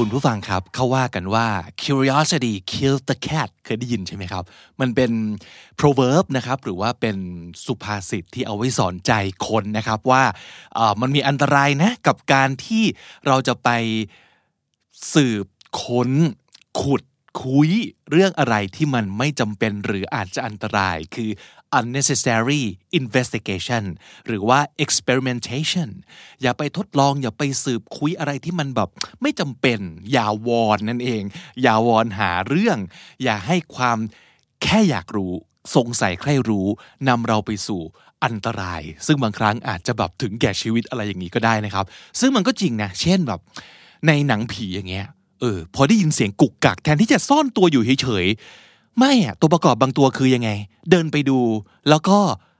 คุณผู้ฟังครับเขาว่ากันว่า curiosity kills the cat เคยได้ยินใช่ไหมครับ มันเป็น proverb นะครับหรือว่าเป็นสุภาษิตที่เอาไว้สอนใจคนนะครับว่ามันมีอันตรายนะกับการที่เราจะไปสืบค้นขุดคุยเรื่องอะไรที่มันไม่จำเป็นหรืออาจจะอันตราย คือ unnecessary investigation หรือว่า experimentation อย่าไปทดลองอย่าไปสืบคุยอะไรที่มันแบบไม่จำเป็น อย่าวอนนั่นเอง อย่าวอนหาเรื่อง อย่าให้ความแค่อยากรู้ สงสัยใครรู้นำเราไปสู่อันตราย ซึ่งบางครั้งอาจจะแบบถึงแก่ชีวิตอะไรอย่างนี้ก็ได้นะครับ ซึ่งมันก็จริงนะ เช่นแบบในหนังผีอย่างเงี้ยเออพอได้ยินเสียงกุกกักแทนที่จะซ่อนตัวอยู่เฉยๆ ไม่อะตัวประกอบบางตัวคือยังไง เดินไปดู แล้วก็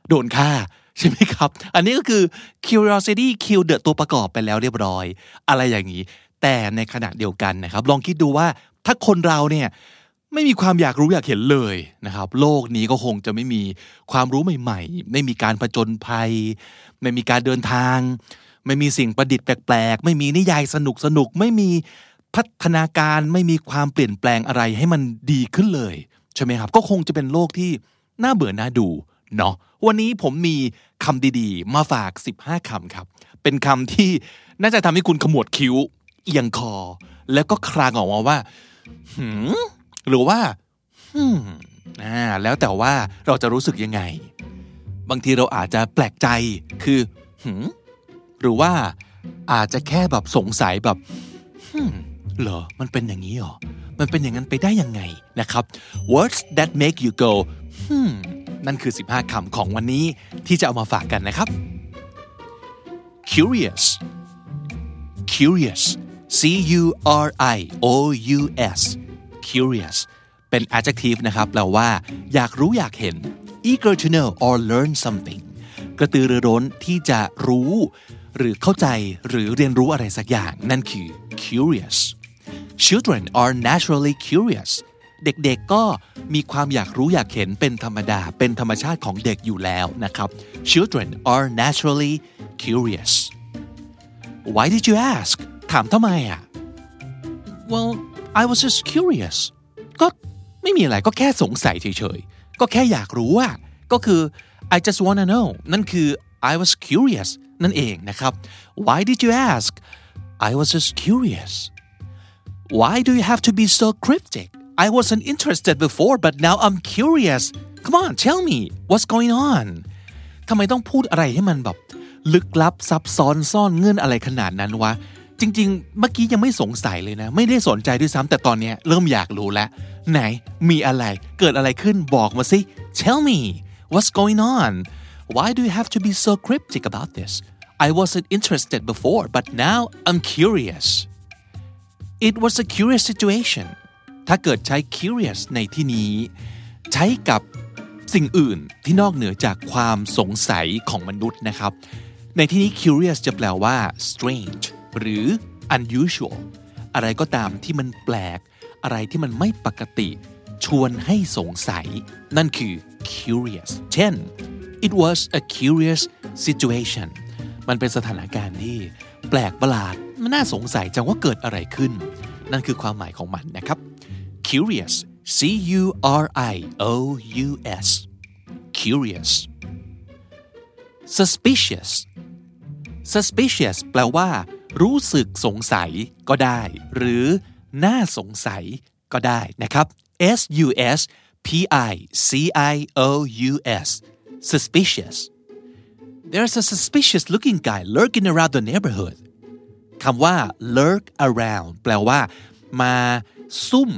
โดนฆ่าใช่ไหมครับ อันนี้ก็คือ curiosity kill the ตัวประกอบไปแล้วเรียบร้อย อะไรอย่างนี้ แต่ในขณะเดียวกันนะครับ ลองคิดดูว่าถ้าคนเราเนี่ยไม่มีความอยากรู้อยากเห็นเลยนะครับ โลกนี้ก็คงจะไม่มีความรู้ใหม่ๆ ไม่มีการผจญภัย ไม่มีการเดินทาง ไม่มีสิ่งประดิษฐ์แปลกๆ ไม่มีนิยายสนุกสนุกๆไม่มีพัฒนาการไม่มีความเปลี่ยนแปลงอะไรให้มันดีขึ้นเลย ใช่ไหมครับ ก็คงจะเป็นโลกที่น่าเบื่อน่าดูเนาะวันนี้ผมมีคำดีๆ มาฝาก 15คำครับ เป็นคำที่น่าจะทำให้คุณขมวดคิ้ว เอียงคอ แล้วก็ครางออกมาว่าหืมหรือว่าหืมอ่าแล้วแต่ว่าเราจะรู้สึกยังไง บางทีเราอาจจะแปลกใจคือหืมหรือว่าอาจจะแค่แบบสงสัยแบบหืม เหรอ มันเป็นอย่างนี้หรอ มันเป็นอย่างนั้นไปได้ยังไงนะครับ words that make you go hmm นั่นคือ 15 คำของวันนี้ที่จะเอามาฝากกันนะครับ curious curious c u r i o u s curious เป็น adjective นะครับแปลว่า อยากรู้อยากเห็น eager to know or learn something กระตือรือร้นที่จะรู้ หรือเข้าใจหรือเรียนรู้อะไรสักอย่าง นั่นคือ curious children are naturally curious เด็กๆก็มีความอยากรู้อยากเห็นเป็นธรรมดา เป็นธรรมชาติของเด็กอยู่แล้วนะครับ children are naturally curious why did you ask ถามทำไมอะ well I was just curious ก็ไม่มีอะไรก็แค่สงสัยเฉยๆ ก็แค่อยากรู้อะก็คือ I just wanna know นั่นคือ I was curious นั่นเองนะครับ why did you ask I was just curious why do you have to be so cryptic I wasn't interested before but now I'm curious come on tell me what's going on ทำไมต้องพูดอะไรให้มันแบบ ลึกลับซับซ้อนซ่อนเงื่อนอะไรขนาดนั้นวะ จริง ๆ เมื่อกี้ยังไม่สงสัยเลยนะ ไม่ได้สนใจด้วยซ้ำแต่ตอนเนี้ยเริ่มอยากรู้แล้ว ไหน มีอะไร เกิดอะไรขึ้น บอกมาสิ tell me what's going on why do you have to be so cryptic about this I wasn't interested before but now I'm curious it was a curious situation ถ้าเกิดใช้ curious ในที่นี้ ใช้กับสิ่งอื่นที่นอกเหนือจากความสงสัยของมนุษย์นะครับ ในที่นี้ curious จะแปลว่า strange หรือ unusual อะไรก็ตามที่มันแปลก อะไรที่มันไม่ปกติ ชวนให้สงสัย นั่นคือ curious เช่น it was a curious situation มันเป็นสถานการณ์ที่แปลกประหลาด มันน่าสงสัยจังว่าเกิดอะไรขึ้น นั่นคือความหมายของมันนะครับ curious c u r i o u s curious suspicious suspicious แปลว่า รู้สึกสงสัยก็ได้ หรือน่าสงสัยก็ได้นะครับ s u s p i c i o u s suspicious there's a suspicious looking guy lurking around the neighborhood คำว่า lurk around แปลว่า มาซุ่ม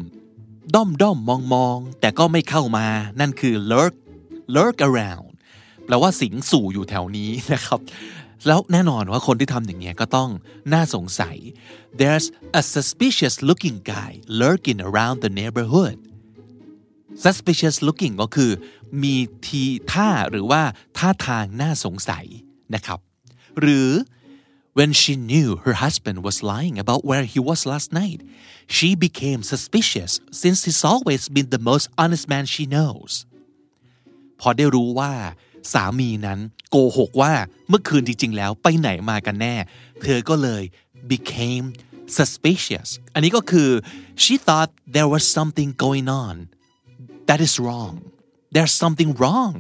ด้อมด้อมมองมองแต่ก็ไม่เข้ามา นั่นคือ lurk lurk around แปลว่าสิงสู่อยู่แถวนี้นะครับ แล้วแน่นอนว่าคนที่ทำอย่างเงี้ยก็ต้องน่าสงสัย there's a suspicious looking guy lurking around the neighborhood suspicious looking ก็คือ มีทีท่าหรือว่าท่าทางน่าสงสัยนะครับ หรือ when she knew her husband was lying about where he was last night she became suspicious since he's always been the most honest man she knows พอได้รู้ว่าสามีนั้นโกหกว่าเมื่อคืนจริงๆแล้วไปไหนมากันแน่ เธอก็เลย became suspicious อันนี้ก็คือ she thought there was something going on that is wrong there's something wrong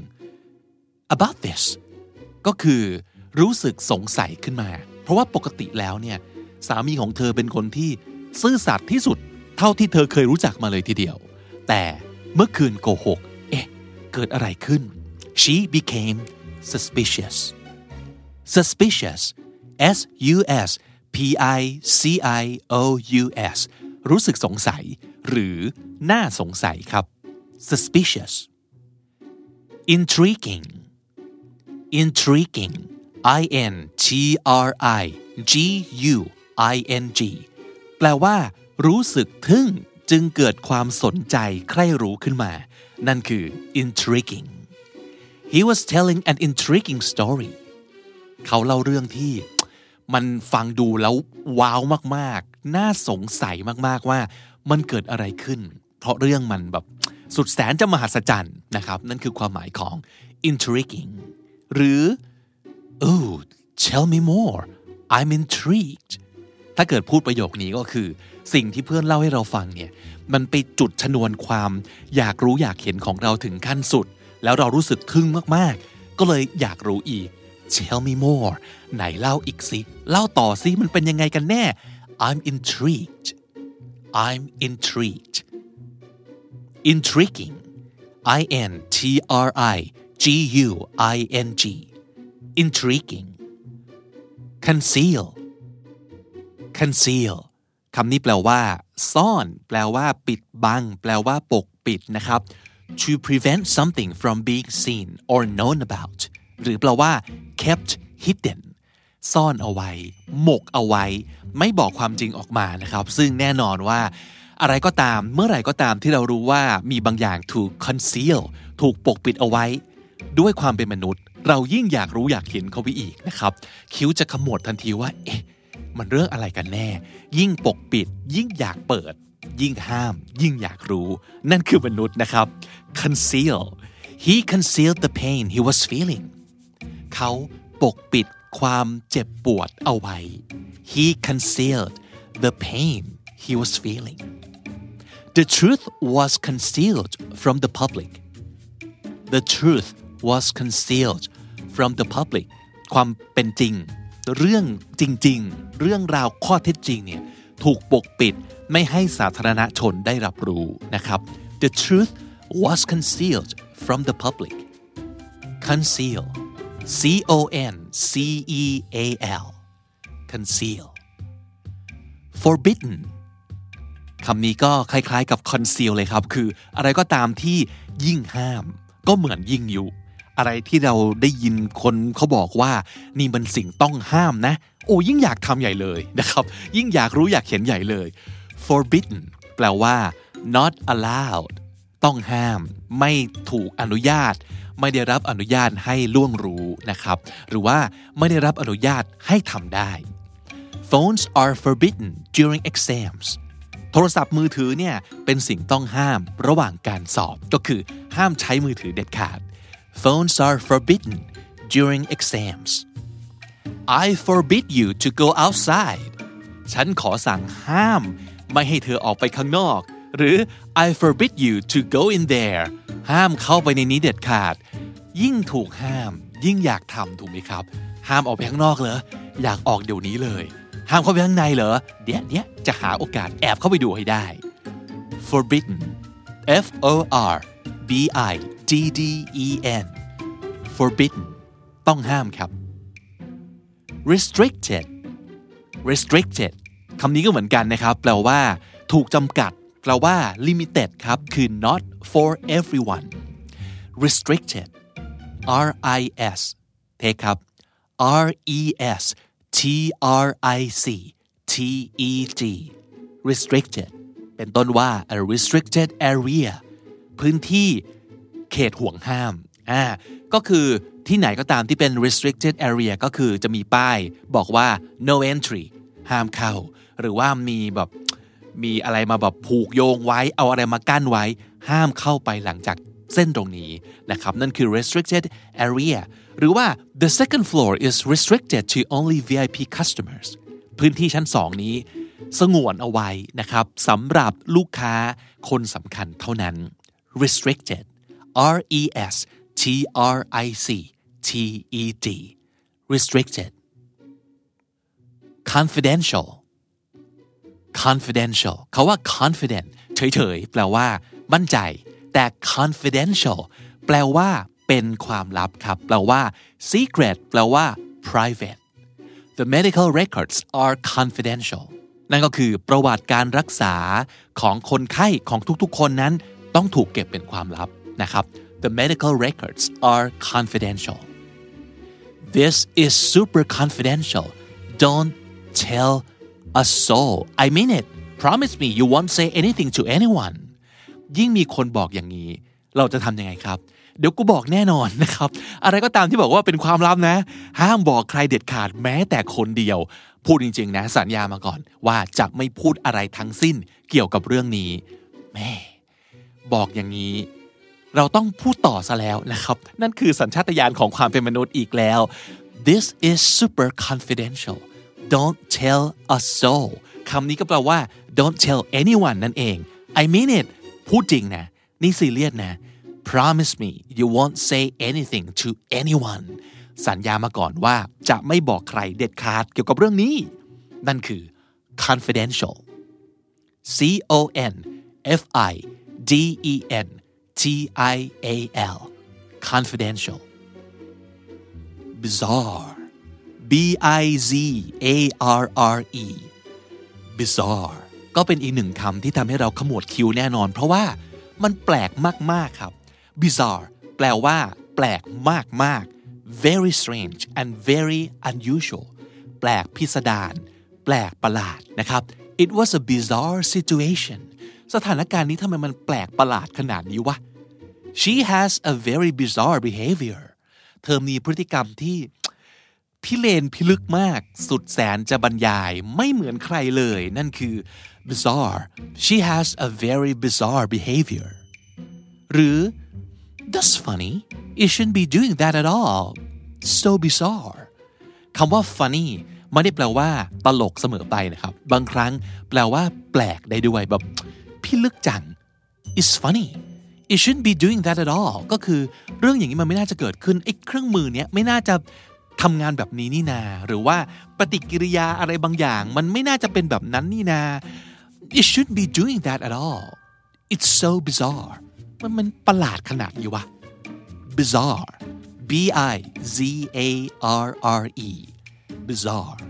about this ก็คือรู้สึกสงสัยขึ้นมา เพราะว่าปกติแล้วเนี่ยสามีของเธอเป็นคนที่ซื่อสัตย์ที่สุดเท่าที่เธอเคยรู้จักมาเลยทีเดียว แต่เมื่อคืนโกหก เอ๊ะ เกิดอะไรขึ้น she became suspicious suspicious S U S P I C I O U S รู้สึกสงสัย หรือน่าสงสัยครับ suspicious intriguing intriguing I N T R I G U I N G แปลว่า รู้สึกทึ่งจึงเกิดความสนใจใคร่รู้ขึ้นมา นั่นคือ intriguing he was telling an intriguing story เขาเล่าเรื่องที่มันฟังดูแล้วว้าวมากๆ น่าสงสัยมากๆว่ามันเกิดอะไรขึ้น เพราะเรื่องมันแบบสุดแสนจะมหัศจรรย์นะครับ นั่นคือความหมายของ intriguing หรือ oh tell me more I'm intrigued ถ้าเกิดพูดประโยคนี้ก็คือ สิ่งที่เพื่อนเล่าให้เราฟังเนี่ยมันไปจุดชนวนความอยากรู้อยากเห็นของเราถึงขั้นสุด แล้วเรารู้สึกทึ่งมากๆ ก็เลยอยากรู้อีก tell me more ไหนเล่าอีกสิ เล่าต่อสิมันเป็นยังไงกันแน่ I'm intrigued I'm intrigued intriguing I N T R I G U I N G intriguing conceal conceal คำนี้แปลว่า ซ่อน แปลว่า ปิดบัง แปลว่า ปกปิดนะครับ to prevent something from being seen or known about หรือแปลว่า kept hidden ซ่อนเอาไว้ หมกเอาไว้ ไม่บอกความจริงออกมานะครับ ซึ่งแน่นอนว่า อะไรก็ตามเมื่อไหร่ก็ตามที่เรารู้ว่ามีบางอย่างถูก conceal ถูกปกปิดเอาไว้ ด้วยความเป็นมนุษย์ เรายิ่งอยากรู้อยากเห็นเขาไปอีกนะครับ คิ้วจะขมวดทันทีว่าเอ๊ะมันเรื่องอะไรกันแน่ ยิ่งปกปิด ยิ่งอยากเปิด ยิ่งห้าม ยิ่งอยากรู้ นั่นคือมนุษย์นะครับ conceal he concealed the pain he was feeling เขาปกปิดความเจ็บปวดเอาไว้ he concealed the pain he was feeling the truth was concealed from the public the truth was concealed from the public ความเป็นจริง เรื่องจริง ๆ เรื่องราวข้อเท็จจริงเนี่ยถูกปกปิดไม่ให้สาธารณชนได้รับรู้นะครับ the truth was concealed from the public conceal C O N C E A L conceal forbidden คำนี้ก็คล้ายๆกับ conceal เลยครับ คืออะไรก็ตามที่ยิ่งห้าม ก็เหมือนยิ่งอยู่ อะไรที่เราได้ยินคนเขาบอกว่านี่มันสิ่งต้องห้ามนะ โอ้ยิ่งอยากทำใหญ่เลยนะครับ ยิ่งอยากรู้อยากเห็นใหญ่เลย forbidden แปลว่า not allowed ต้องห้าม ไม่ถูกอนุญาต ไม่ได้รับอนุญาตให้ล่วงรู้นะครับ หรือว่าไม่ได้รับอนุญาตให้ทำได้ phones are forbidden during exams โทรศัพท์มือถือเนี่ยเป็นสิ่งต้องห้ามระหว่างการสอบก็คือห้ามใช้มือถือเด็ดขาด phones are forbidden during exams I forbid you to go outside ฉันขอสั่งห้าม ไม่ให้เธอออกไปข้างนอก หรือ I forbid you to go in there ห้ามเข้าไปในนี้เด็ดขาด ยิ่งถูกห้าม ยิ่งอยากทำถูกไหมครับ ห้ามออกไปข้างนอกเหรออยากออกเดี๋ยวนี้เลย ห้ามเข้าไปข้างในเหรอเดี๋ยวเนี้ยจะหาโอกาสแอบเข้าไปดูให้ได้ forbidden F O R B I D D E N forbidden ต้องห้ามครับ restricted restricted คำนี้ก็เหมือนกันนะครับ แปลว่าถูกจำกัด แปลว่า limited ครับ คือ not for everyone restricted R I S เทคครับ R E S T R I C T E D restricted เป็นต้นว่า a restricted area พื้นที่ เขตห่วงห้ามอ่าก็คือที่ไหนก็ตามที่เป็น restricted area ก็คือจะมีป้ายบอกว่า no entry ห้ามเข้า หรือว่ามีแบบมีอะไรมาแบบผูกโยงไว้ เอาอะไรมากั้นไว้ ห้ามเข้าไปหลังจากเส้นตรงนี้นะครับ นั่นคือ restricted area หรือว่า the second floor is restricted to only VIP customers พื้นที่ชั้นสองนี้ สงวนเอาไว้นะครับสำหรับลูกค้าคนสำคัญเท่านั้น restricted R E S T R I C T E D restricted confidential confidential เขาว่า confident เฉยๆ แปลว่า มั่นใจ แต่ confidential แปลว่าเป็นความลับครับ แปลว่า secret แปลว่า private the medical records are confidential นั่นก็คือประวัติการรักษาของคนไข้ของทุกๆ คนนั้น ต้องถูกเก็บเป็นความลับ นะครับ the medical records are confidential this is super confidential don't tell a soul I mean it promise me you won't say anything to anyone ยิ่งมีคนบอกอย่างนี้ เราจะทำยังไงครับ เดี๋ยวกูบอกแน่นอนนะครับ อะไรก็ตามที่บอกว่าเป็นความลับนะ ห้ามบอกใครเด็ดขาดแม้แต่คนเดียว พูดจริง ๆ นะ สัญญามาก่อน ว่าจะไม่พูดอะไรทั้งสิ้นเกี่ยวกับเรื่องนี้ แม่ บอกอย่างนี้ เราต้องพูดต่อซะแล้วนะครับ นั่นคือสัญชาตญาณของความเป็นมนุษย์อีกแล้ว this is super confidential don't tell a soul คำนี้ก็แปลว่า don't tell anyone นั่นเอง I mean it พูดจริงนะ นี่ซีเรียสนะ promise me you won't say anything to anyone สัญญามาก่อนว่าจะไม่บอกใครเด็ดขาดเกี่ยวกับเรื่องนี้ นั่นคือ confidential C O N F I D E N T I A L confidential bizarre B I Z A R R E bizarre ก็เป็นอีกหนึ่งคำที่ทำให้เราขมวดคิ้วแน่นอน เพราะว่ามันแปลกมาก ๆ ครับ bizarre แปลว่า แปลกมาก ๆ very strange and very unusual แปลกพิสดารแปลกประหลาดนะครับ it was a bizarre situation สถานการณ์นี้ทำไมมันแปลกประหลาดขนาดนี้วะ she has a very bizarre behavior เธอมีพฤติกรรมที่พิเลนพิลึกมากสุดแสนจะบรรยายไม่เหมือนใครเลย นั่นคือ bizarre she has a very bizarre behavior หรือ that's funny it shouldn't be doing that at all so bizarre คำว่า funny ไม่ได้แปลว่าตลกเสมอไปนะครับ บางครั้งแปลว่า แปลกได้ด้วยแบบพิลึกจัง is funny it shouldn't be doing that at all ก็คือเรื่องอย่างนี้มันไม่น่าจะเกิดขึ้นไอ้เครื่องมือเนี้ยไม่น่าจะทำงานแบบนี้นี่นา หรือว่าปฏิกิริยาอะไรบางอย่าง มันไม่น่าจะเป็นแบบนั้นนี่นา it shouldn't be doing that at all it's so bizarre มันมันประหลาดขนาดนี้วะ bizarre B I Z A R R E bizarre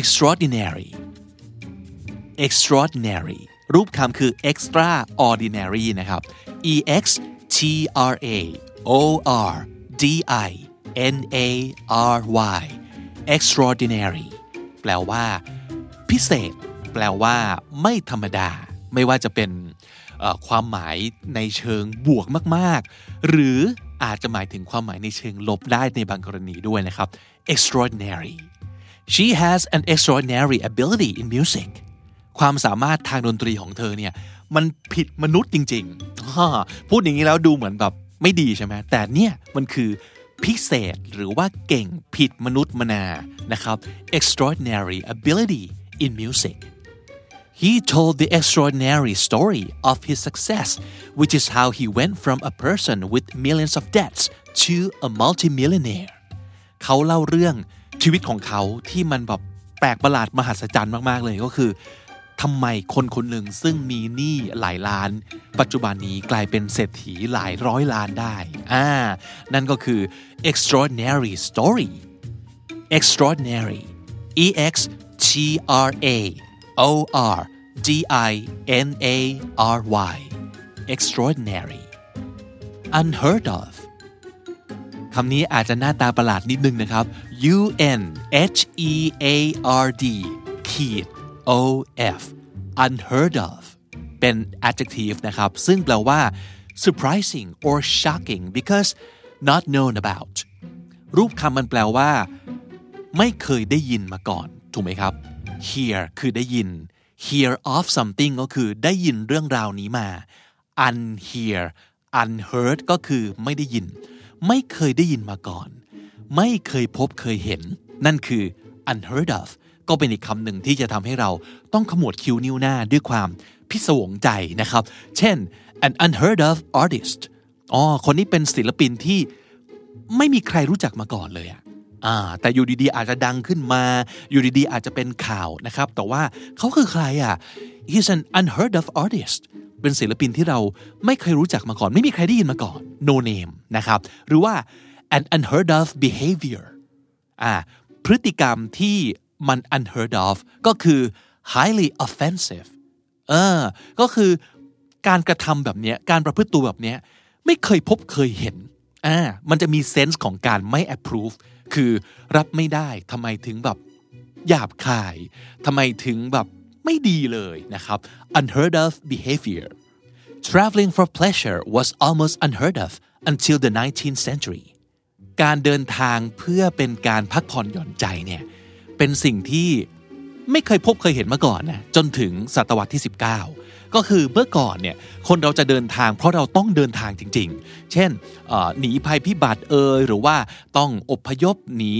extraordinary extraordinary รูปคำคือ extraordinary นะครับ E X T R A O R D I N A R Y extraordinary แปลว่า พิเศษ แปลว่า ไม่ธรรมดา ไม่ว่าจะเป็นความหมายในเชิงบวกมาก ๆ หรืออาจจะหมายถึงความหมายในเชิงลบได้ในบางกรณีด้วยนะครับ extraordinary she has an extraordinary ability in music ความสามารถทางดนตรีของเธอเนี่ย มันผิดมนุษย์จริงๆ พูดอย่างนี้แล้วดูเหมือนแบบไม่ดีใช่ไหมแต่เนี่ยมันคือพิเศษหรือว่าเก่งผิดมนุษย์มนานะครับ extraordinary ability in music He told the extraordinary story of his success, which is how he went from a person with millions of debts to a multimillionaire. เขาเล่าเรื่องชีวิตของเขาที่มันแบบแปลกประหลาดมหัศจรรย์มาก ๆ เลยก็คือ ทำไมคนคนหนึ่งซึ่งมีหนี้หลายล้าน ปัจจุบันนี้กลายเป็นเศรษฐีหลายร้อยล้านได้อ่านั่นก็คือ extraordinary story extraordinary e x t r a o r d i n a r y extraordinary unheard of คำนี้อาจจะหน้าตาประหลาดนิดนึงนะครับ U N H E A R D ขีด O F unheard of เป็น adjective นะครับ ซึ่งแปลว่า surprising or shocking because not known about รูปคำมันแปลว่า ไม่เคยได้ยินมาก่อน ถูกไหมครับ hear คือได้ยิน hear of something ก็คือได้ยินเรื่องราวนี้มา unhear unheard ก็คือไม่ได้ยิน ไม่เคยได้ยินมาก่อน ไม่เคยพบเคยเห็น นั่นคือ unheard of ก็เป็นอีกคำหนึ่งที่จะทำให้เราต้องขมวดคิ้วนิ้วหน้าด้วยความพิศวงใจนะครับ เช่น an unheard of artist อ๋อ คนนี้เป็นศิลปินที่ไม่มีใครรู้จักมาก่อนเลยอะอ่า แต่อยู่ดีๆ อาจจะดังขึ้นมา อยู่ดีๆ อาจจะเป็นข่าวนะครับ แต่ว่าเขาคือใครอะ he's an unheard of artist เป็นศิลปินที่เราไม่เคยรู้จักมาก่อน ไม่มีใครได้ยินมาก่อน no name นะครับ หรือว่า an unheard of behavior อ่า พฤติกรรมที่ มัน unheard of ก็คือ highly offensive เออ ก็คือการกระทำแบบนี้การประพฤติตัวแบบนี้ไม่เคยพบเคยเห็นอ่ามันจะมีเซนส์ของการไม่ approve คือรับไม่ได้ทำไมถึงแบบหยาบคายทำไมถึงแบบไม่ดีเลยนะครับ unheard of behavior traveling for pleasure was almost unheard of until the 19th century การเดินทางเพื่อเป็นการพักผ่อนหย่อนใจเนี่ย เป็นสิ่งที่ไม่เคยพบเคยเห็นมาก่อนนะจนถึงศตวรรษที่ 19 ก็คือเมื่อก่อนเนี่ยคนเราจะเดินทาง เพราะเราต้องเดินทางจริง ๆ เช่นหนีภัยพิบัติเอยหรือว่าต้องอพยพหนี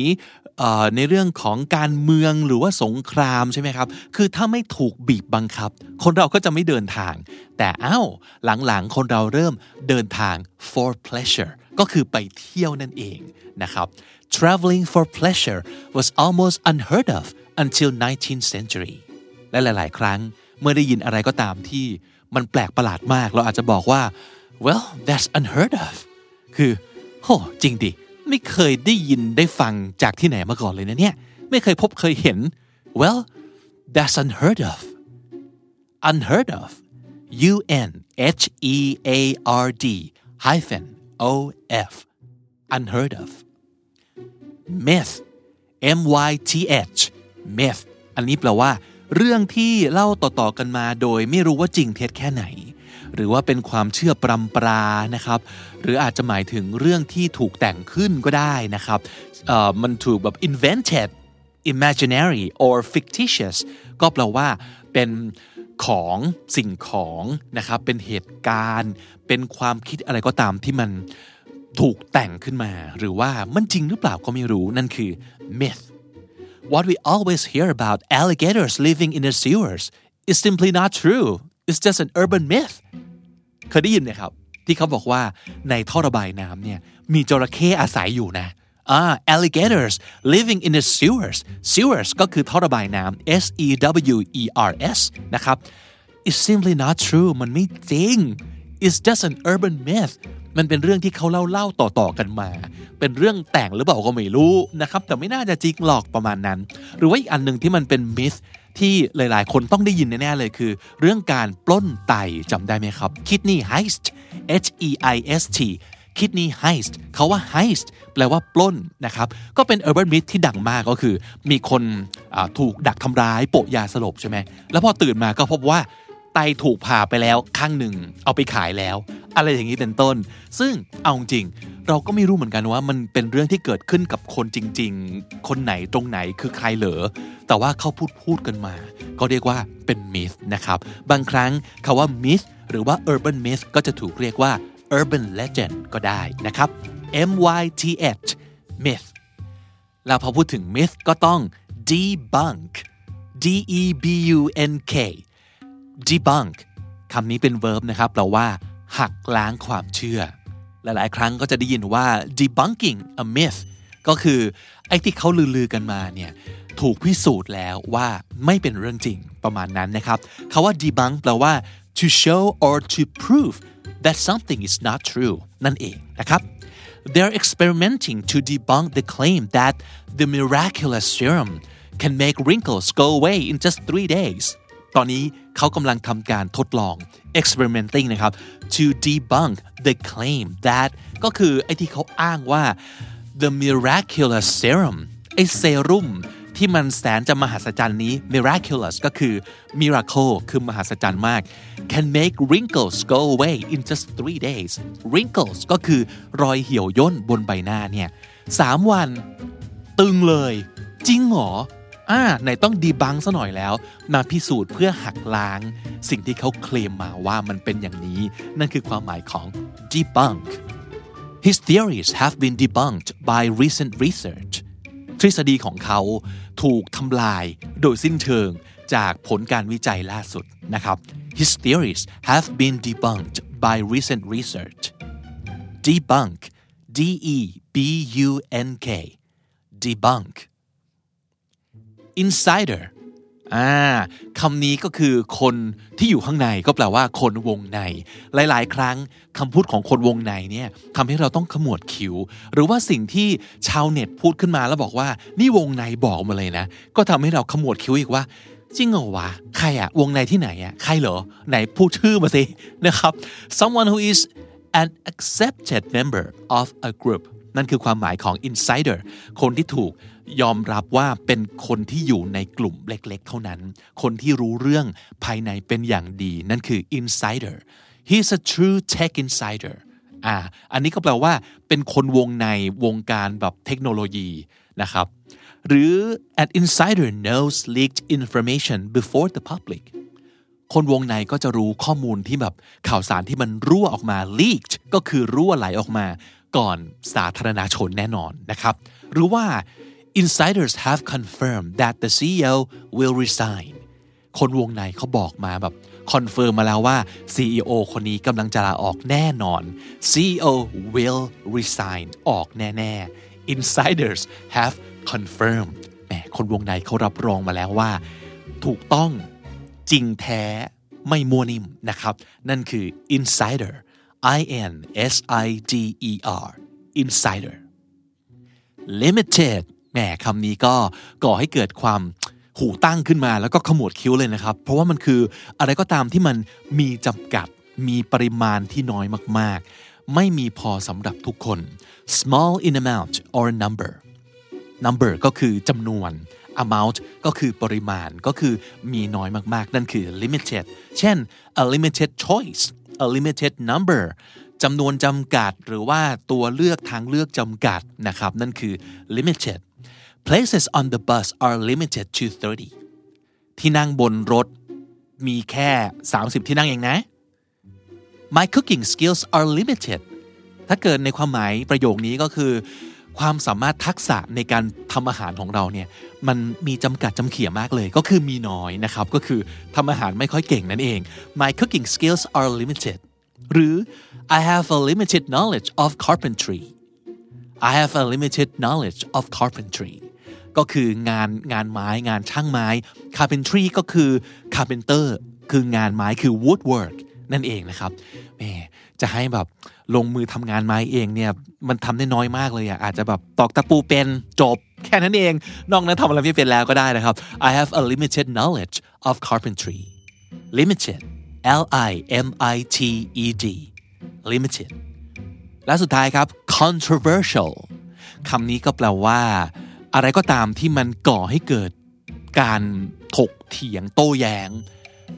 ในเรื่องของการเมืองหรือว่าสงครามใช่ไหมครับ คือถ้าไม่ถูกบีบบังคับ คนเราก็จะไม่เดินทาง แต่อ้าวหลังๆ คนเราเริ่มเดินทาง for pleasure ก็คือไปเที่ยวนั่นเองนะครับ traveling for pleasure was almost unheard of until 19th century และหลาย ๆ ครั้งเมื่อได้ยินอะไรก็ตามที่มันแปลกประหลาดมาก เราอาจจะบอกว่า well that's unheard of คือโหจริงดิ ไม่เคยได้ยินได้ฟังจากที่ไหนมาก่อนเลยนะเนี่ย ไม่เคยพบเคยเห็น well that's unheard of unheard of U N H E A R D hyphen O F unheard of myth M Y T H myth อันนี้แปลว่า เรื่องที่เล่าต่อๆกันมาโดยไม่รู้ว่าจริงเท็จแค่ไหน หรือว่าเป็นความเชื่อปรำปรานะครับ หรืออาจจะหมายถึงเรื่องที่ถูกแต่งขึ้นก็ได้นะครับมันถูกแบบ invented imaginary or fictitious ก็แปลว่าเป็นของสิ่งของนะครับ เป็นเหตุการณ์ เป็นความคิดอะไรก็ตามที่มัน ถูกแต่งขึ้นมาหรือว่ามันจริงหรือเปล่าก็ไม่รู้นั่นคือ myth what we always hear about alligators living in the sewers is simply not true it's just an urban myth เคยได้ยินไหมครับ ที่เขาบอกว่าในท่อระบายน้ำเนี่ยมีจระเข้อาศัยอยู่นะอ่า alligators living in the sewers sewers ก็คือท่อระบายน้ำ S E W E R S นะครับ it's simply not true มันไม่จริง it's just an urban myth มันเป็นเรื่องที่เขาเล่าเล่าต่อๆกันมา เป็นเรื่องแต่งหรือเปล่าก็ไม่รู้นะครับ แต่ไม่น่าจะจริงหรอกประมาณนั้น หรือว่าอีกอันหนึ่งที่มันเป็นมิสที่หลายๆ คนต้องได้ยินแน่ๆเลยคือ เรื่องการปล้นไตจำได้ไหมครับ kidney heist H E I S T kidney heist เขาว่า heist แปลว่าปล้นนะครับ ก็เป็น urban myth ที่ดังมากก็คือ มีคนถูกดักทำร้ายโปะยาสลบใช่ไหมแล้วพอตื่นมาก็พบว่าไตถูกผ่าไปแล้วข้างหนึ่งเอาไปขายแล้ว อะไรอย่างนี้เป็นต้น ซึ่งเอาจริง เราก็ไม่รู้เหมือนกันว่ามันเป็นเรื่องที่เกิดขึ้นกับคนจริง ๆ คนไหนตรงไหนคือใครเหรอ แต่ว่าเขาพูดพูดกันมา ก็เรียกว่าเป็นมิสนะครับ บางครั้งคาว่ามิสหรือว่า urban myth ก็จะถูกเรียกว่า urban legend ก็ได้นะครับ M Y T H myth แล้วพอพูดถึง myth ก็ต้อง debunk D E B U N K debunk คำนี้เป็น verb นะครับแปลว่า หักล้างความเชื่อ หลาย ๆ ครั้งก็จะได้ยินว่า debunking a myth ก็คือไอ้ที่เขาลือๆกันมาเนี่ยถูกพิสูจน์แล้วว่าไม่เป็นเรื่องจริงประมาณนั้นนะครับคาว่า debunk แปลว่า to show or to prove that something is not true นั่นเองนะครับ They're experimenting to debunk the claim that the miraculous serum can make wrinkles go away in just three days ตอนนี้เขากำลังทำการทดลอง experimenting นะครับ to debunk the claim that ก็คือไอ้ที่เขาอ้างว่า the miraculous serum ไอ้เซรุ่มที่มันแสนจะมหัศจรรย์นี้ miraculous ก็คือ miracle คือมหัศจรรย์มาก can make wrinkles go away in just three days wrinkles ก็คือรอยเหี่ยวย่นบนใบหน้าเนี่ยสามวัน ตึงเลย จริงเหรอ อ่าไหนต้องดีบังซะหน่อยแล้ว มาพิสูจน์เพื่อหักล้าง สิ่งที่เขาเคลมมาว่ามันเป็นอย่างนี้ นั่นคือความหมายของ debunk His theories have been debunked by recent research ทฤษฎีของเขาถูกทำลายโดยสิ้นเชิงจากผลการวิจัยล่าสุดนะครับ His theories have been debunked by recent research debunk D E B U N K debunk insider อ่าคำนี้ก็คือคนที่อยู่ข้างในก็แปลว่าคนวงใน หลาย ๆ ครั้งคำพูดของคนวงในเนี่ยทำให้เราต้องขมวดคิ้ว หรือว่าสิ่งที่ชาวเน็ตพูดขึ้นมาแล้วบอกว่า นี่วงในบอกมาเลยนะ ก็ทำให้เราขมวดคิ้วอีกว่าจริงเหรอวะใครอะวงในที่ไหนอะใครเหรอ ไหนพูดชื่อมาสินะครับ someone who is an accepted member of a group นั่นคือความหมายของ insider คนที่ถูก ยอมรับว่าเป็นคนที่อยู่ในกลุ่มเล็กๆ เท่านั้น คนที่รู้เรื่องภายในเป็นอย่างดี นั่นคือ insider he's a true tech insider อ่า อันนี้ก็แปลว่าเป็นคนวงในวงการแบบเทคโนโลยีนะครับ หรือ an insider knows leaked information before the public คนวงในก็จะรู้ข้อมูลที่แบบข่าวสารที่มันรั่วออกมา leaked ก็คือรั่วไหลออกมาก่อนสาธารณชนแน่นอนนะครับ หรือว่า insiders have confirmed that the CEO will resign คนวงในเขาบอกมาแบบคอนเฟิร์มมาแล้วว่า CEO คนนี้กำลังจะลาออกแน่นอน CEO will resign ออกแน่ๆ insiders have confirmed แหมคนวงในเขารับรองมาแล้วว่า ถูกต้องจริงแท้ไม่มั่วนิ่มนะครับ นั่นคือ insider I N S I D E R insider limited แหมคำนี้ก็ก่อให้เกิดความหูตั้งขึ้นมาแล้วก็ขมวดคิ้วเลยนะครับ เพราะว่ามันคืออะไรก็ตามที่มันมีจำกัด มีปริมาณที่น้อยมากๆ ไม่มีพอสำหรับทุกคน small in amount or number number ก็คือจำนวน amount ก็คือปริมาณก็คือมีน้อยมากๆ นั่นคือ limited เช่น a limited choice a limited number จำนวนจำกัดหรือว่าตัวเลือกทางเลือกจำกัดนะครับ นั่นคือ limited places on the bus are limited to 30ที่นั่งบนรถมีแค่ 30 ที่นั่งเองนะ my cooking skills are limited ถ้าเกิดในความหมายประโยคนี้ก็คือ ความสามารถทักษะในการทำอาหารของเราเนี่ยมันมีจำกัดจำเขี่ยมากเลยก็คือมีน้อยนะครับ ก็คือทำอาหารไม่ค่อยเก่งนั่นเอง my cooking skills are limited หรือ I have a limited knowledge of carpentry I have a limited knowledge of carpentry ก็คืองานงานไม้งานช่างไม้ carpentry ก็คือ carpenter คืองานไม้คือ woodwork นั่นเองนะครับแมจะให้แบบลงมือทำงานไม้เองเนี่ยมันทำได้น้อยมากเลยอะอาจจะแบบตอกตะปูเป็นจบ แค่นั้นเอง นอกนั้นทำอะไรไม่เป็นแล้วก็ได้นะครับ I have a limited knowledge of carpentry limited L I M I T E D limited และสุดท้ายครับ controversial คำนี้ก็แปลว่า อะไรก็ตามที่มันก่อให้เกิดการถกเถียงโต้แย้ง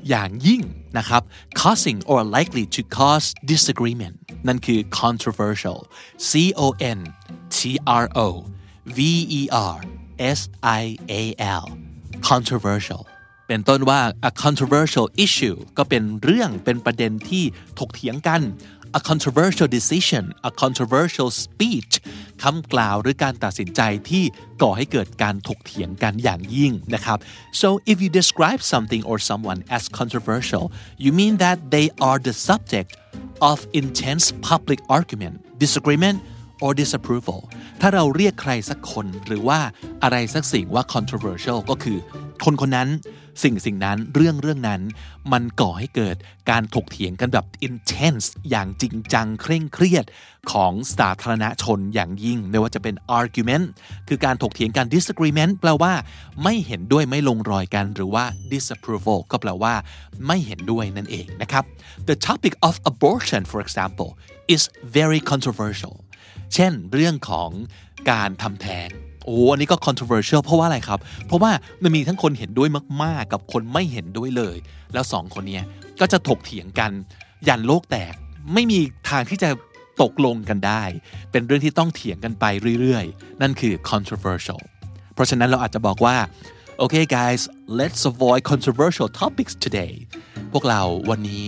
อย่างยิ่งนะครับ causing or likely to cause disagreement นั่นคือ controversial C O N T R O V E R S I A L controversial เป็นต้นว่า a controversial issue ก็เป็นเรื่องเป็นประเด็นที่ถกเถียงกัน a controversial decision a controversial speech คำกล่าวหรือการตัดสินใจที่ก่อให้เกิดการถกเถียงกันอย่างยิ่งนะครับ so if you describe something or someone as controversial you mean that they are the subject of intense public argument disagreement or disapproval ถ้าเราเรียกใครสักคนหรือว่าอะไรสักสิ่งว่า controversial ก็คือ คนคนนั้นสิ่งสิ่งนั้นเรื่องเรื่องนั้น มันก่อให้เกิดการถกเถียงกันแบบ intense อย่างจริงจังเคร่งเครียดของสาธารณชนอย่างยิ่ง ไม่ว่าจะเป็น argument คือการถกเถียงกัน disagreement แปลว่า ไม่เห็นด้วยไม่ลงรอยกันหรือว่า disapproval ก็แปลว่า ไม่เห็นด้วยนั่นเองนะครับ the topic of abortion for example is very controversial เช่นเรื่องของการทำแท้งโอ้อันนี้ก็ controversial เพราะว่าอะไรครับ เพราะว่ามันมีทั้งคนเห็นด้วยมาก ๆ กับคนไม่เห็นด้วยเลย แล้วสองคนเนี้ยก็จะถกเถียงกันยันโลกแตก ไม่มีทางที่จะตกลงกันได้ เป็นเรื่องที่ต้องเถียงกันไปเรื่อย ๆ นั่นคือ controversial เพราะฉะนั้นเราอาจจะบอกว่า โอเค guys let's avoid controversial topics today พวกเราวันนี้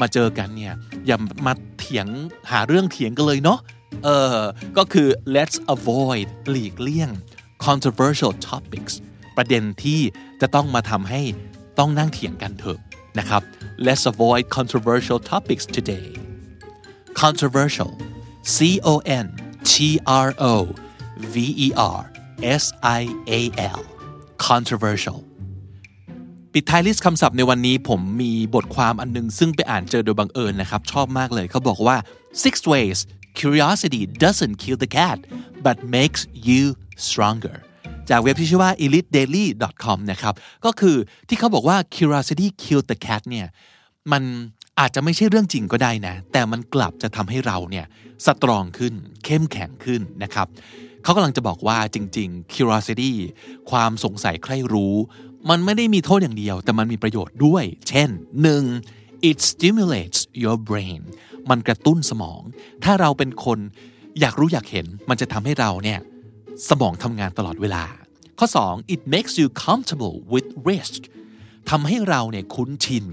มาเจอกันเนี่ยอย่ามาเถียงหาเรื่องเถียงกันเลยเนาะ เออก็คือ let's avoid หลีกเลี่ยง controversial topics ประเด็นที่จะต้องมาทำให้ต้องนั่งเถียงกันเถอะนะครับ let's avoid controversial topics today controversial C O N T R O V E R S I A L controversial ปิดท้ายลิสต์คำศัพท์ในวันนี้ผมมีบทความอันนึง ซึ่งไปอ่านเจอโดยบังเอิญนะครับ ชอบมากเลยเขาบอกว่า six ways curiosity doesn't kill the cat but makes you stronger จากเว็บที่ชื่อว่า elitedaily.com นะครับ ก็คือที่เขาบอกว่า curiosity kill the cat เนี่ยมันอาจจะไม่ใช่เรื่องจริงก็ได้นะ แต่มันกลับจะทำให้เราเนี่ยสตรองขึ้น เข้มแข็งขึ้นนะครับเขากำลังจะบอกว่าจริง ๆ curiosity ความสงสัยใคร่รู้ มันไม่ได้มีโทษอย่างเดียว แต่มันมีประโยชน์ด้วย เช่น 1. it stimulates your brain มันกระตุ้นสมอง ถ้าเราเป็นคนอยากรู้อยากเห็น มันจะทำให้เราเนี่ยสมองทำงานตลอดเวลา ข้อ 2 it makes you comfortable with risk ทำให้เราเนี่ยคุ้นชิน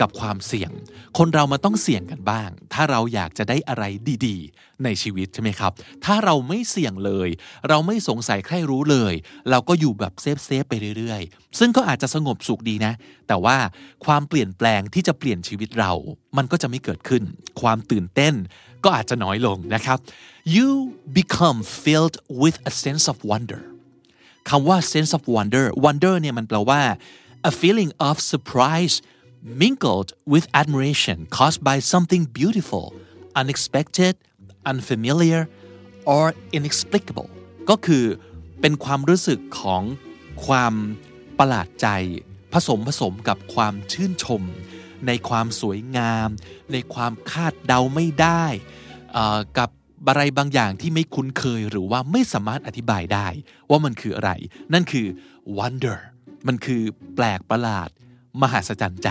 กับความเสี่ยง คนเรามันต้องเสี่ยงกันบ้าง ถ้าเราอยากจะได้อะไรดีๆ ในชีวิตใช่ไหมครับ ถ้าเราไม่เสี่ยงเลย เราไม่สงสัยใคร่รู้เลย เราก็อยู่แบบ safe safe ไปเรื่อยๆ ซึ่งก็อาจจะสงบสุขดีนะ แต่ว่าความเปลี่ยนแปลงที่จะเปลี่ยนชีวิตเรา มันก็จะไม่เกิดขึ้น ความตื่นเต้นก็อาจจะน้อยลงนะครับ you become filled with a sense of wonder คำว่า sense of wonder wonder เนี่ยมันแปลว่า a feeling of surprise mingled with admiration caused by something beautiful unexpected unfamiliar or inexplicable ก็คือเป็นความรู้สึกของความประหลาดใจ ผสมผสมกับความชื่นชม ในความสวยงาม ในความคาดเดาไม่ได้ กับอะไรบางอย่างที่ไม่คุ้นเคยหรือว่าไม่สามารถอธิบายได้ ว่ามันคืออะไร นั่นคือ wonder มันคือแปลกประหลาด มหัศจรรย์ใจ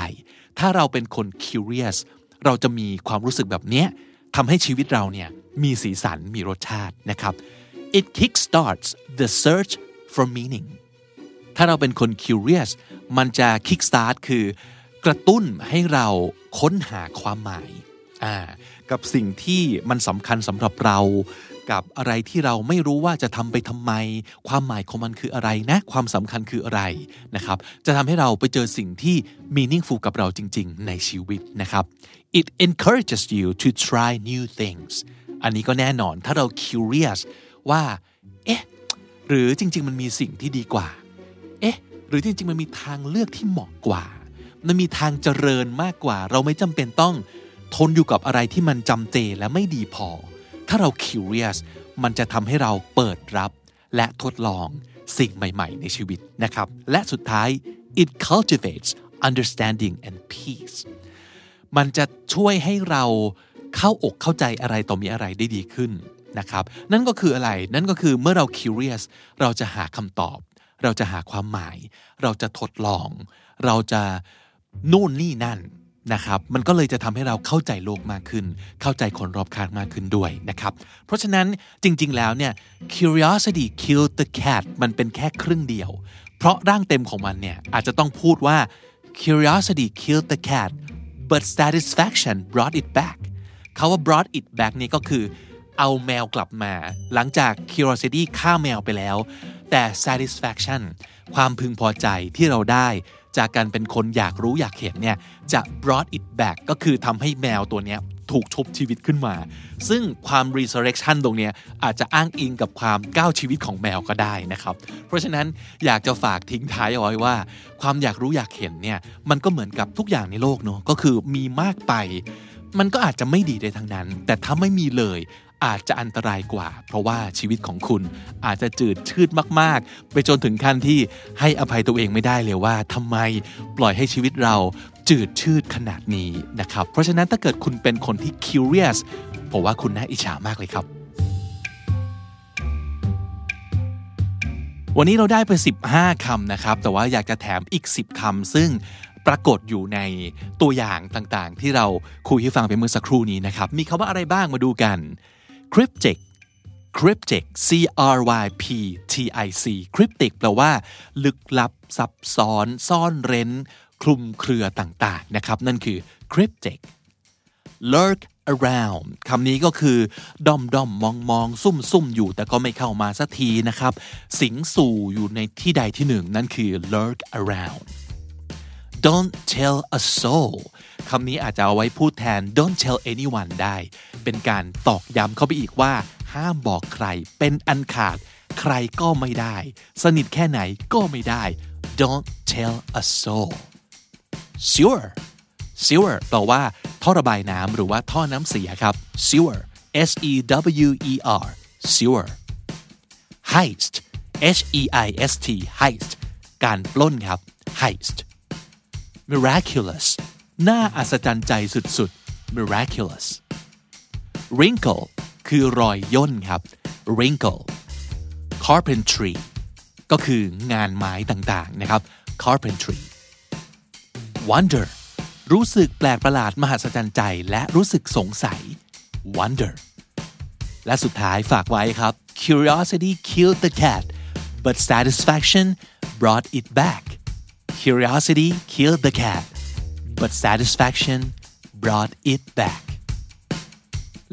ถ้าเราเป็นคน curious เราจะมีความรู้สึกแบบนี้ทำให้ชีวิตเราเนี่ยมีสีสันมีรสชาตินะครับ it kickstarts the search for meaning ถ้าเราเป็นคน curious มันจะ kickstart คือกระตุ้นให้เราค้นหาความหมายกับสิ่งที่มันสำคัญสำหรับเรา กับอะไรที่เราไม่รู้ว่าจะทำไปทำไม ความหมายของมันคืออะไรนะ ความสำคัญคืออะไรนะครับ จะทำให้เราไปเจอสิ่งที่ meaningful กับเราจริง ๆ ในชีวิตนะครับ it encourages you to try new things อันนี้ก็แน่นอนถ้าเรา curious ว่าเอ๊ะหรือจริง ๆ มันมีสิ่งที่ดีกว่า เอ๊ะ หรือจริง ๆ มันมีทางเลือกที่เหมาะกว่า มันมีทางเจริญมากกว่า เราไม่จำเป็นต้องทนอยู่กับอะไรที่มันจำเจและไม่ดีพอ ถ้าเรา curious มันจะทำให้เราเปิดรับ และทดลองสิ่งใหม่ ๆ ในชีวิตนะครับ และสุดท้าย it cultivates understanding and peace มันจะช่วยให้เราเข้าอกเข้าใจอะไรต่อมีอะไรได้ดีขึ้นนะครับ นั่นก็คืออะไร นั่นก็คือเมื่อเรา curious เราจะหาคำตอบ เราจะหาความหมาย เราจะทดลอง เราจะนู่นนี่นั่น นะครับมันก็เลยจะทำให้เราเข้าใจโลกมากขึ้น เข้าใจคนรอบข้างมากขึ้นด้วยนะครับเพราะฉะนั้นจริง ๆ แล้วเนี่ย curiosity killed the cat มันเป็นแค่ครึ่งเดียว เพราะร่างเต็มของมันเนี่ยอาจจะต้องพูดว่า curiosity killed the cat but satisfaction brought it back เขาว่า brought it back นี่ก็คือเอาแมวกลับมา หลังจาก curiosity ฆ่าแมวไปแล้ว แต่ satisfaction ความพึงพอใจที่เราได้ จากการเป็นคนอยากรู้อยากเห็นเนี่ยจะ brought it back ก็คือทำให้แมวตัวนี้ถูกชุบชีวิตขึ้นมา ซึ่งความ resurrection ตรงเนี้ยอาจจะอ้างอิงกับความก้าวชีวิตของแมวก็ได้นะครับ เพราะฉะนั้นอยากจะฝากทิ้งท้ายเอาไว้ว่า ความอยากรู้อยากเห็นเนี่ยมันก็เหมือนกับทุกอย่างในโลกเนาะก็คือมีมากไป มันก็อาจจะไม่ดีได้ทั้งนั้น แต่ถ้าไม่มีเลย อาจจะอันตรายกว่า เพราะว่าชีวิตของคุณอาจจะจืดชืดมาก ๆ ไปจนถึงขั้นที่ให้อภัยตัวเองไม่ได้เลยว่าทำไมปล่อยให้ชีวิตเราจืดชืดขนาดนี้นะครับ เพราะฉะนั้นถ้าเกิดคุณเป็นคนที่ curious ผมว่าคุณน่าอิจฉามากเลยครับ วันนี้เราได้ไป 15คำนะครับ แต่ว่าอยากจะแถมอีก 10คำซึ่งปรากฏอยู่ในตัวอย่างต่างๆ ที่เราคุยให้ฟังไปเมื่อสักครู่นี้นะครับ มีคำว่าอะไรบ้างมาดูกัน cryptic cryptic c r y p t i c cryptic แปลว่า ลึกลับ ซับซ้อน ซ่อนเร้น คลุมเครือต่างๆ นะครับ นั่นคือ cryptic lurk around คำนี้ก็คือด้อมด้อมมองมองซุ่มซุ่มอยู่แต่ก็ไม่เข้ามาสักทีนะครับ สิงสู่อยู่ในที่ใดที่หนึ่ง นั่นคือ lurk around don't tell a soul คำนี้อาจจะเอาไว้พูดแทน don't tell anyone ได้ เป็นการตอกย้ำเข้าไปอีกว่า ห้ามบอกใคร เป็นอันขาด ใครก็ไม่ได้ สนิทแค่ไหนก็ไม่ได้ don't tell a soul sewer sewer แปลว่าท่อระบายน้ำหรือว่าท่อน้ำเสียครับ sewer s e w e r sewer heist h e i s t heist การปล้นครับ heist miraculous น่าอัศจรรย์ใจสุดๆ miraculous wrinkle คือรอยย่นครับ wrinkle carpentry ก็คืองานไม้ต่างๆนะครับ carpentry wonder รู้สึกแปลกประหลาดมหัศจรรย์ใจและรู้สึกสงสัย wonder และสุดท้ายฝากไว้ครับ curiosity killed the cat but satisfaction brought it back curiosity killed the cat but satisfaction brought it back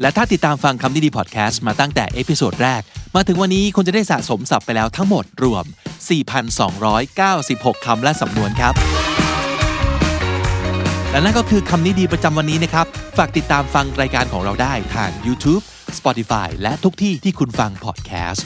และถ้าติดตามฟังคำนี้ดีพอดแคสต์มาตั้งแต่ episode แรก มาถึงวันนี้คุณจะได้สะสมศัพท์ไปแล้วทั้งหมดรวม 4,296 คำและสำนวนครับ และนั่นก็คือคำนี้ดีประจำวันนี้นะครับ ฝากติดตามฟังรายการของเราได้ทาง YouTube Spotify และทุกที่ที่คุณฟังพอดแคสต์